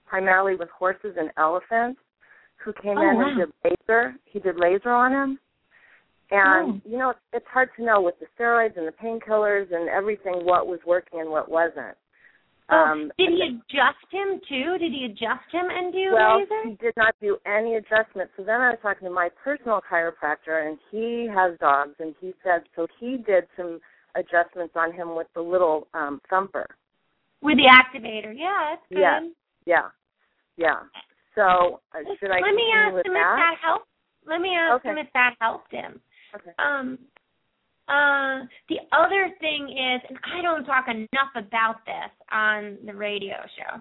primarily with horses and elephants who came Oh, in wow. and did laser. He did laser on him. And Oh. you know, it's, hard to know with the steroids and the painkillers and everything what was working and what wasn't. Oh, Um did he adjust him too? Did he adjust him and do well, laser? he did not do any adjustments. So then I was talking to my personal chiropractor, and he has dogs, and he said so he did some adjustments on him with the little um thumper. With the activator. Yeah, that's good. Yeah. Yeah, yeah. So uh, should I Let me ask him that? if that helped. Let me ask Okay. him if that helped him. Okay. Um, uh, the other thing is, and I don't talk enough about this on the radio show,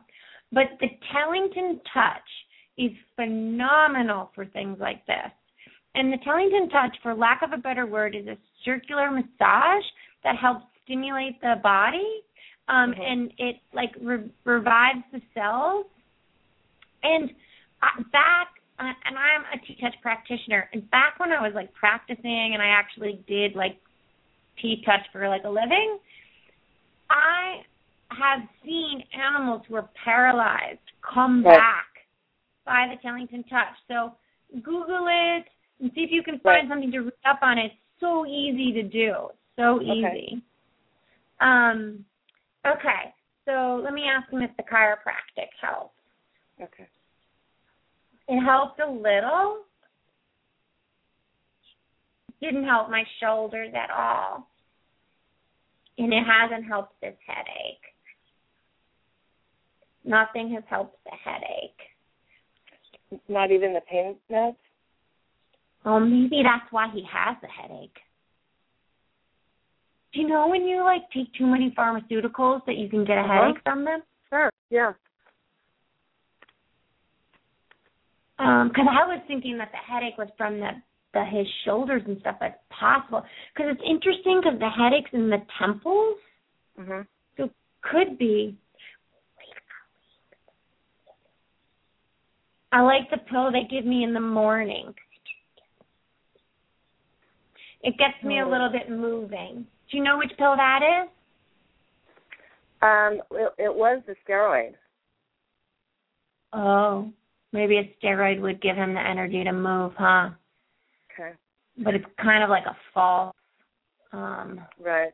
but the Tellington Touch is phenomenal for things like this. And the Tellington Touch, for lack of a better word, is a circular massage that helps stimulate the body, um, Mhm. and it like re- revives the cells. And back uh, and I'm a T-touch practitioner. And back when I was like practicing and I actually did like T-touch for like a living, I have seen animals who are paralyzed come back by the Tellington Touch. So Google it and see if you can find something to read up on it. It's so easy to do. So Okay. easy. Um okay. So let me ask him if the chiropractic helps. Okay. It helped a little. Didn't help my shoulders at all. And it hasn't helped this headache. Nothing has helped the headache. Not even the pain meds? Oh, maybe that's why he has the headache. Do you know when you like take too many pharmaceuticals that you can get a Uh-huh. headache from them? Sure. Yeah. Um, 'cause I was thinking that the headache was from the, the his shoulders and stuff. That's possible. Because it's interesting because the headaches in the temples Mhm. could be. I like the pill they give me in the morning. It gets me a Oh. little bit moving. Do you know which pill that is? Um, it, it was the steroid. Oh, maybe a steroid would give him the energy to move, huh? Okay. But it's kind of like a false. Um. Right.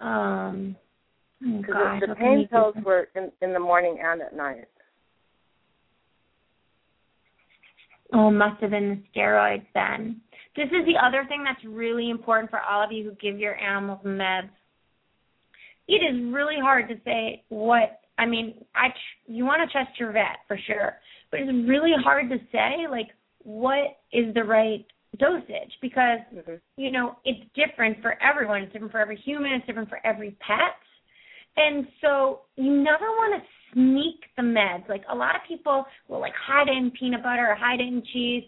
Um. Oh gosh, the pain do? pills were in, in the morning and at night. Oh, must have been the steroids then. This is the other thing that's really important for all of you who give your animals meds. It is really hard to say what I mean. I tr- you want to trust your vet for sure, but it's really hard to say like what is the right dosage because hmm you know it's different for everyone. It's different for every human. It's different for every pet. And so you never want to sneak the meds. Like a lot of people will like hide it in peanut butter or hide it in cheese.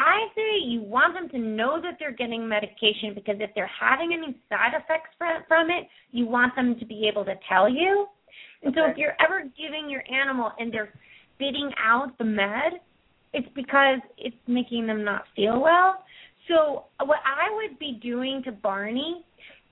I say you want them to know that they're getting medication because if they're having any side effects from, it, you want them to be able to tell you. And so if you're ever giving your animal and they're spitting out the med, it's because it's making them not feel well. So what I would be doing to Barney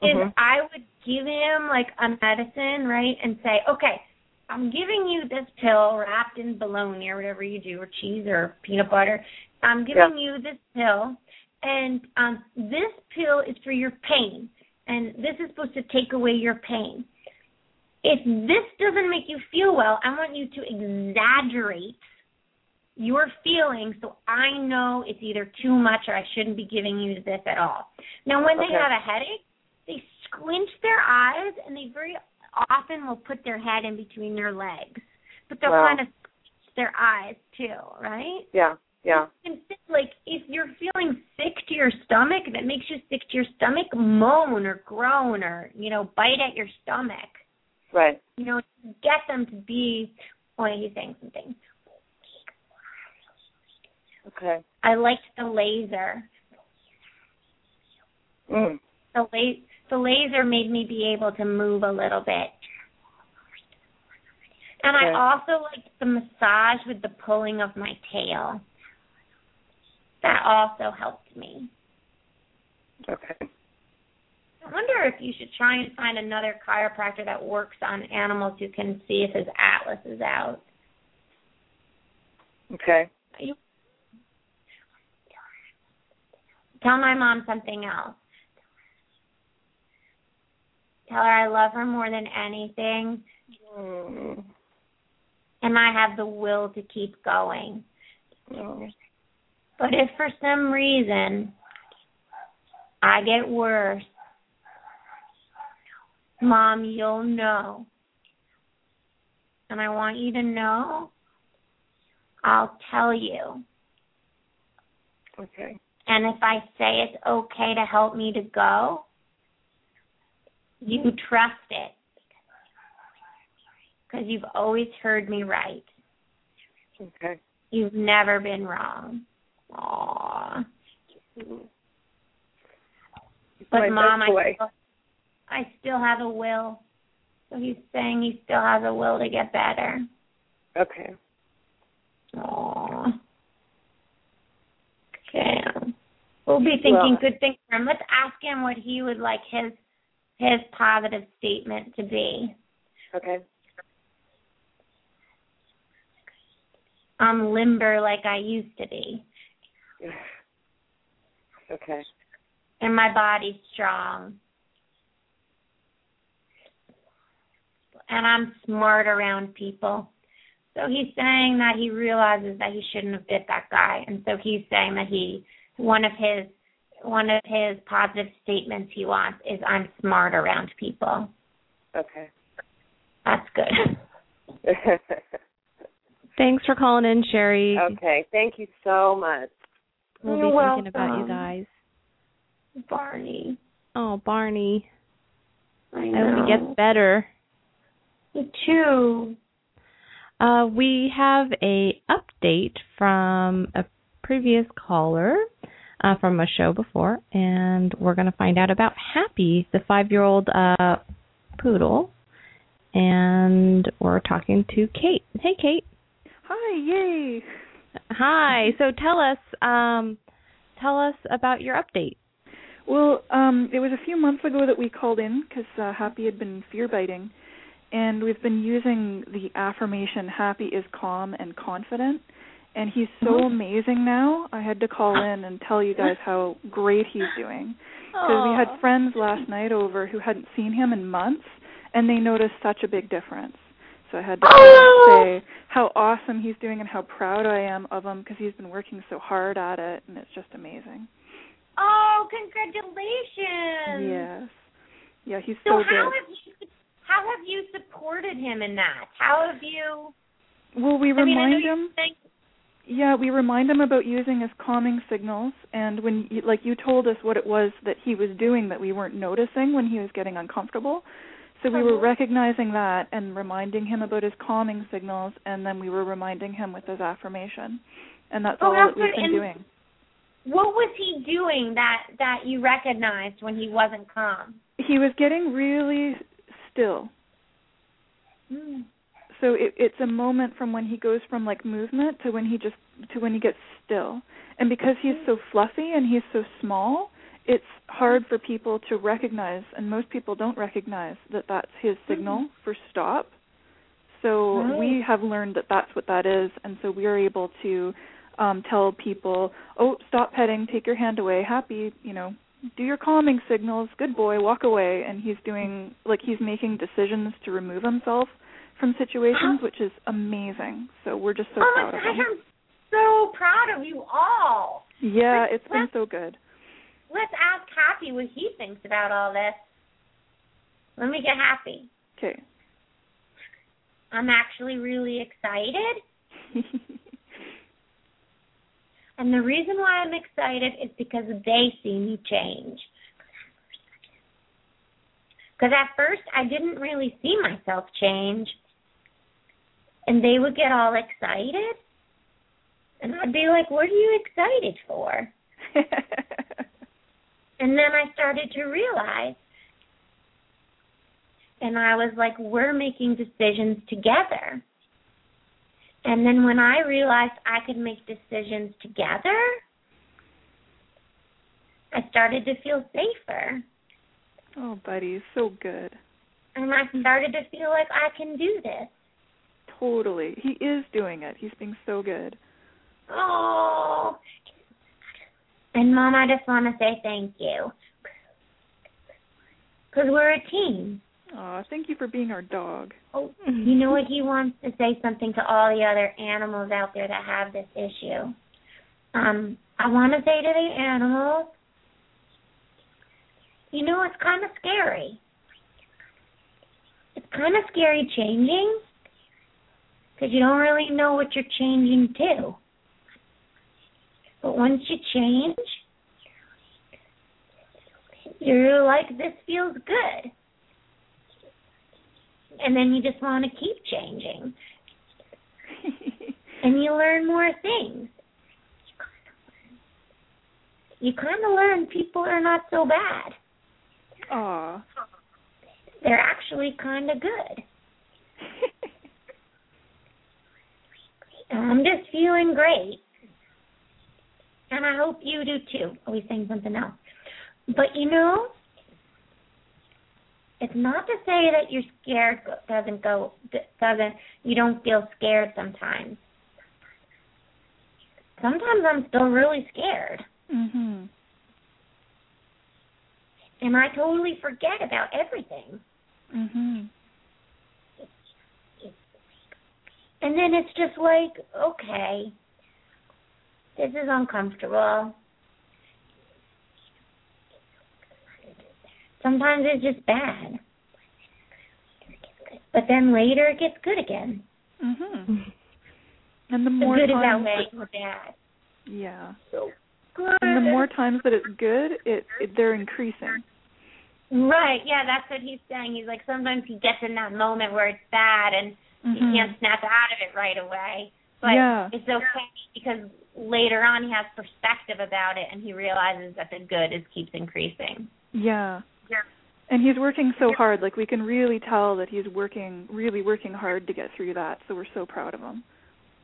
is Mhm. I would give him like a medicine, right, and say, okay, I'm giving you this pill wrapped in bologna or whatever you do, or cheese or peanut butter. I'm giving you this pill, and um, this pill is for your pain, and this is supposed to take away your pain. If this doesn't make you feel well, I want you to exaggerate your feelings so I know it's either too much or I shouldn't be giving you this at all. Now, when they Okay. have a headache, they squinch their eyes and they very often will put their head in between their legs, but they'll Wow. kind of squinch their eyes too, right? Yeah. Yeah. Like if you're feeling sick to your stomach, if it makes you sick to your stomach, moan or groan or you know bite at your stomach. Right. You know, get them to be. Oh, he's saying something. Okay. I liked the laser. Mm. The la- the laser made me be able to move a little bit. And Okay. I also liked the massage with the pulling of my tail. That also helped me. Okay. I wonder if you should try and find another chiropractor that works on animals who can see if his atlas is out. Okay. You tell my mom something else. Tell her I love her more than anything, Mm. and I have the will to keep going. Mm. But if for some reason I get worse, Mom, you'll know. And I want you to know I'll tell you. Okay. And if I say it's okay to help me to go, you trust it. Because you've always heard me right. Okay. You've never been wrong. Aww. But My mom, I still, I still have a will. So he's saying he still has a will to get better. Okay. Aww. Okay. We'll be thinking Well- good things for him. Let's ask him what he would like his his positive statement to be. Okay. I'm limber like I used to be. (sighs) Okay. And my body's strong. And I'm smart around people. So he's saying that he realizes that he shouldn't have bit that guy. And so he's saying that he one of his one of his positive statements he wants is I'm smart around people. Okay. That's good. (laughs) Thanks for calling in, Sherry. okay. Thank you so much. We'll be You're thinking about you guys. Barney. Oh, Barney. I know. I hope he gets better. Me too. Uh, we have a update from a previous caller uh, from a show before, and we're going to find out about Happy, the five-year-old uh, poodle. And we're talking to Kate. Hey, Kate. Hi, yay. Hi. So tell us, um, tell us about your update. Well, um, it was a few months ago that we called in because uh, Happy had been fear biting, and we've been using the affirmation happy is calm and confident and he's so mm-hmm. amazing now. I had to call (laughs) in and tell you guys how great he's doing. Because we had friends last night over who hadn't seen him in months and they noticed such a big difference. So I had to oh. say how awesome he's doing and how proud I am of him because he's been working so hard at it and it's just amazing. Oh, congratulations! Yes. Yeah, he's so, so good. How have you how have you supported him in that? How have you Well, we I remind mean, him yeah, we remind him about using his calming signals and when you, like you told us what it was that he was doing that we weren't noticing when he was getting uncomfortable. So we were recognizing that and reminding him about his calming signals, and then we were reminding him with his affirmation, and that's oh, all that we've been and doing. What was he doing that that you recognized when he wasn't calm? He was getting really still. Mm. So it, it's a moment from when he goes from like movement to when he just to when he gets still, and because he's so fluffy and he's so small, it's hard for people to recognize, and most people don't recognize that that's his signal mm-hmm. for stop. So right. we have learned that that's what that is, and so we are able to um, tell people, "Oh, stop petting, take your hand away, happy, you know, do your calming signals, good boy, walk away." And he's doing like he's making decisions to remove himself from situations, (gasps) which is amazing. So we're just so oh proud of him. I'm so proud of you all. Yeah, it's been so good let's ask Happy what he thinks about all this. Let me get Happy. Okay. I'm actually really excited. (laughs) and the reason why I'm excited is because they see me change. Because at first I didn't really see myself change. And they would get all excited. And I'd be like, what are you excited for? (laughs) And then I started to realize, and I was like, we're making decisions together. And then when I realized I could make decisions together, I started to feel safer. Oh, buddy, so good. And I started to feel like I can do this. Totally. He is doing it. He's being so good. Oh, and Mom, I just want to say thank you. Because we're a team. Aw, thank you for being our dog. Oh, (laughs) you know what? He wants to say something to all the other animals out there that have this issue. Um, I want to say to the animals, you know, it's kind of scary. It's kind of scary changing because you don't really know what you're changing to. But once you change, you're like, this feels good. And then you just want to keep changing. (laughs) and you learn more things. You kind of learn people are not so bad. Aw. They're actually kind of good. (laughs) I'm just feeling great and I hope you do too. Are we saying something else? But you know, it's not to say that you're scared doesn't go doesn't you don't feel scared sometimes. Sometimes I'm still really scared. Mhm. And I totally forget about everything. Mhm. And then it's just like, okay, this is uncomfortable. Sometimes it's just bad. But then later it gets good again. Mhm. (laughs) And the more the good times is outweighing the bad. Yeah. So good. And the more times that it's good, it, it they're increasing. Right. Yeah, that's what he's saying. He's like sometimes he gets in that moment where it's bad and mm-hmm. he can't snap out of it right away. But yeah. it's okay because later on he has perspective about it and he realizes that the good is keeps increasing. Yeah. Yeah. And he's working so hard. Like we can really tell that he's working really working hard to get through that. So we're so proud of him.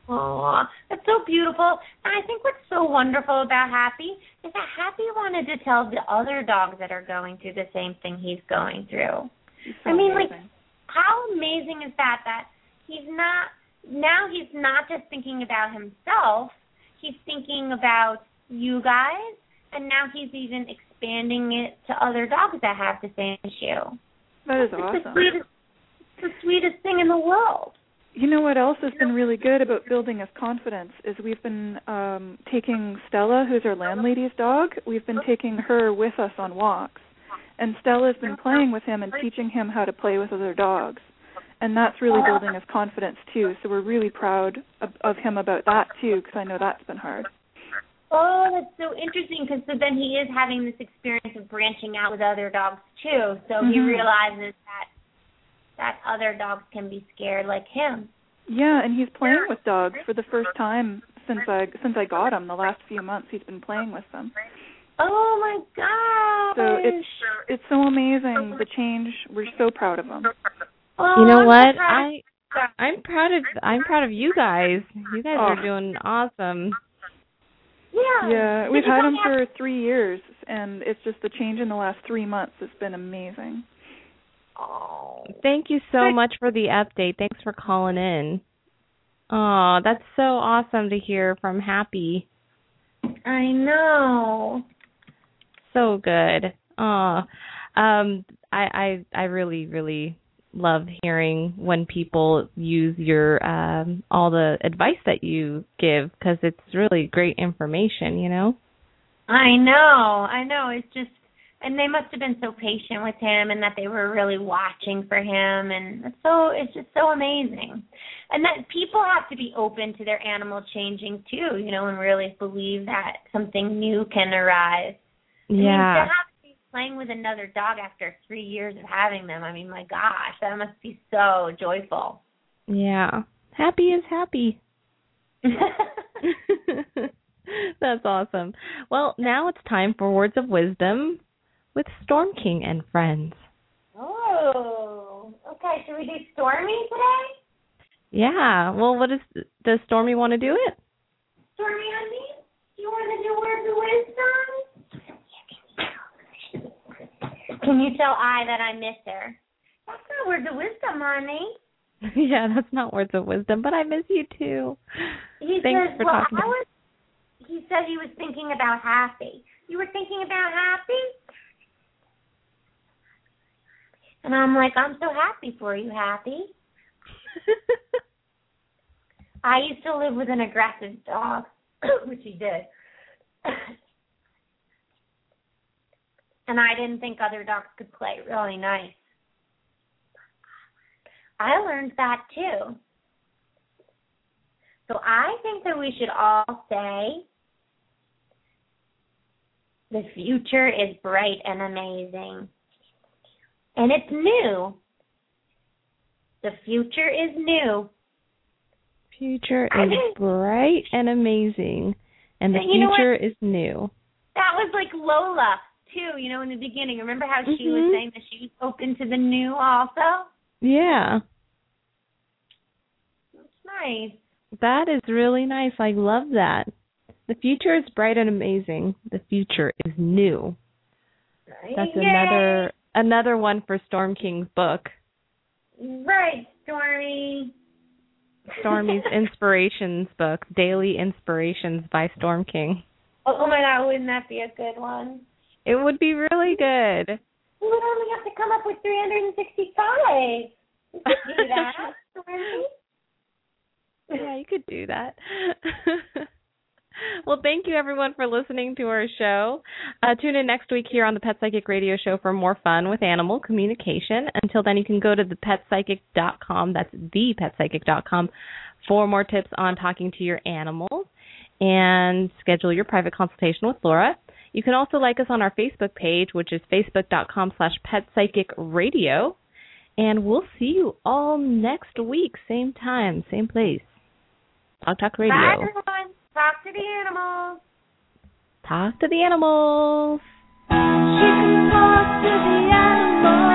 Oh, that's so beautiful. And I think what's so wonderful about Happy is that Happy wanted to tell the other dogs that are going through the same thing he's going through. So I mean, amazing. like how amazing is that? That he's not now. He's not just thinking about himself. He's thinking about you guys, and now he's even expanding it to other dogs that have the same issue. That is it's awesome. The sweetest, the sweetest thing in the world. You know what else has been really good about building his confidence is we've been um taking Stella, who's our landlady's dog, we've been taking her with us on walks. And Stella's been playing with him and teaching him how to play with other dogs. And that's really building his confidence too. So we're really proud of, of him about that too because I know that's been hard. Oh, that's so interesting because so then he is having this experience of branching out with other dogs too. So he Mhm. realizes that that other dogs can be scared like him. Yeah, and he's playing with dogs for the first time since I since I got him. The last few months he's been playing with them. Oh my gosh. So it's it's so amazing the change. We're so proud of him. Oh, You know I'm what? proud I I'm proud of I'm proud of you guys. You guys are Oh. doing awesome. Yeah. Yeah, we've had them for three years, and it's just the change in the last three months has been amazing. Oh. Thank you so much for the update. Thanks for calling in. Oh, that's so awesome to hear from Happy. I know. So good. Oh, um, I I I really really love hearing when people use your um all the advice that you give because it's really great information. You know. I know. I know. It's just and they must have been so patient with him and that they were really watching for him and it's so it's just so amazing. And that people have to be open to their animal changing too, you know, and really believe that something new can arise. I mean, to Yeah. have to be playing with another dog after three years of having them, I mean, my gosh, that must be so joyful. Yeah. Happy is happy. (laughs) That's awesome. Well, now it's time for words of wisdom with Storm King and friends. oh, okay. Should we do Stormy today? Yeah. Well, what is does Stormy want to do it? Stormy on me? You want to do words of wisdom? Can you tell I that I miss her? That's not words of wisdom, honey. (laughs) yeah, that's not words of wisdom, but I miss you too. He Thanks says, for well, talking. I was, he said he was thinking about Happy. You were thinking about Happy? And I'm like, I'm so happy for you, Happy. (laughs) I used to live with an aggressive dog, (coughs) which he did. And I didn't think other dogs could play really nice. I learned that too. So I think that we should all say the future is bright and amazing. And it's new. The future is new. future is bright and amazing, and the And you know what? future is new. That was like Lola too, you know, in the beginning. Remember how she was Mhm. saying that she was open to the new also? Yeah. It's nice. That is really nice. I love that. The future is bright and amazing. The future is new. That's Yay. another another one for Storm King's book. Right, Stormy. Stormy's (laughs) Inspirations book, Daily Inspirations by Storm King. Oh my god, wouldn't that be a good one? It would be really good. We would only have to come up with 365. We could do that, (laughs) yeah, you could do that. (laughs) well, thank you everyone for listening to our show. Uh, tune in next week here on the Pet Psychic Radio Show for more fun with animal communication. Until then, you can go to thepetpsychic.com. That's thepetpsychic.com for more tips on talking to your animals and schedule your private consultation with Laura. You can also like us on our Facebook page, which is facebook.com slash petpsychicradio. And we'll see you all next week, same time, same place. Talk Talk Radio. Bye, everyone. Talk to the animals. Talk to the animals. She can talk to the animals.